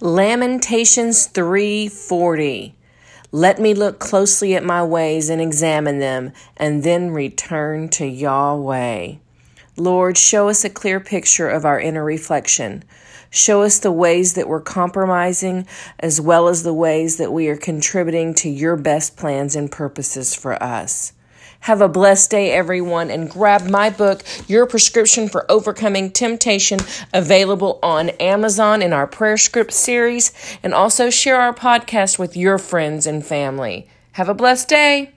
Lamentations 3:40 Let me look closely at my ways and examine them and then return to Yahweh. Lord, show us a clear picture of our inner reflection. Show us the ways that we're compromising as well as the ways that we are contributing to your best plans and purposes for us. Have a blessed day, everyone, and grab my book, Your Prescription for Overcoming Temptation, available on Amazon in our prayer script series, and also share our podcast with your friends and family. Have a blessed day.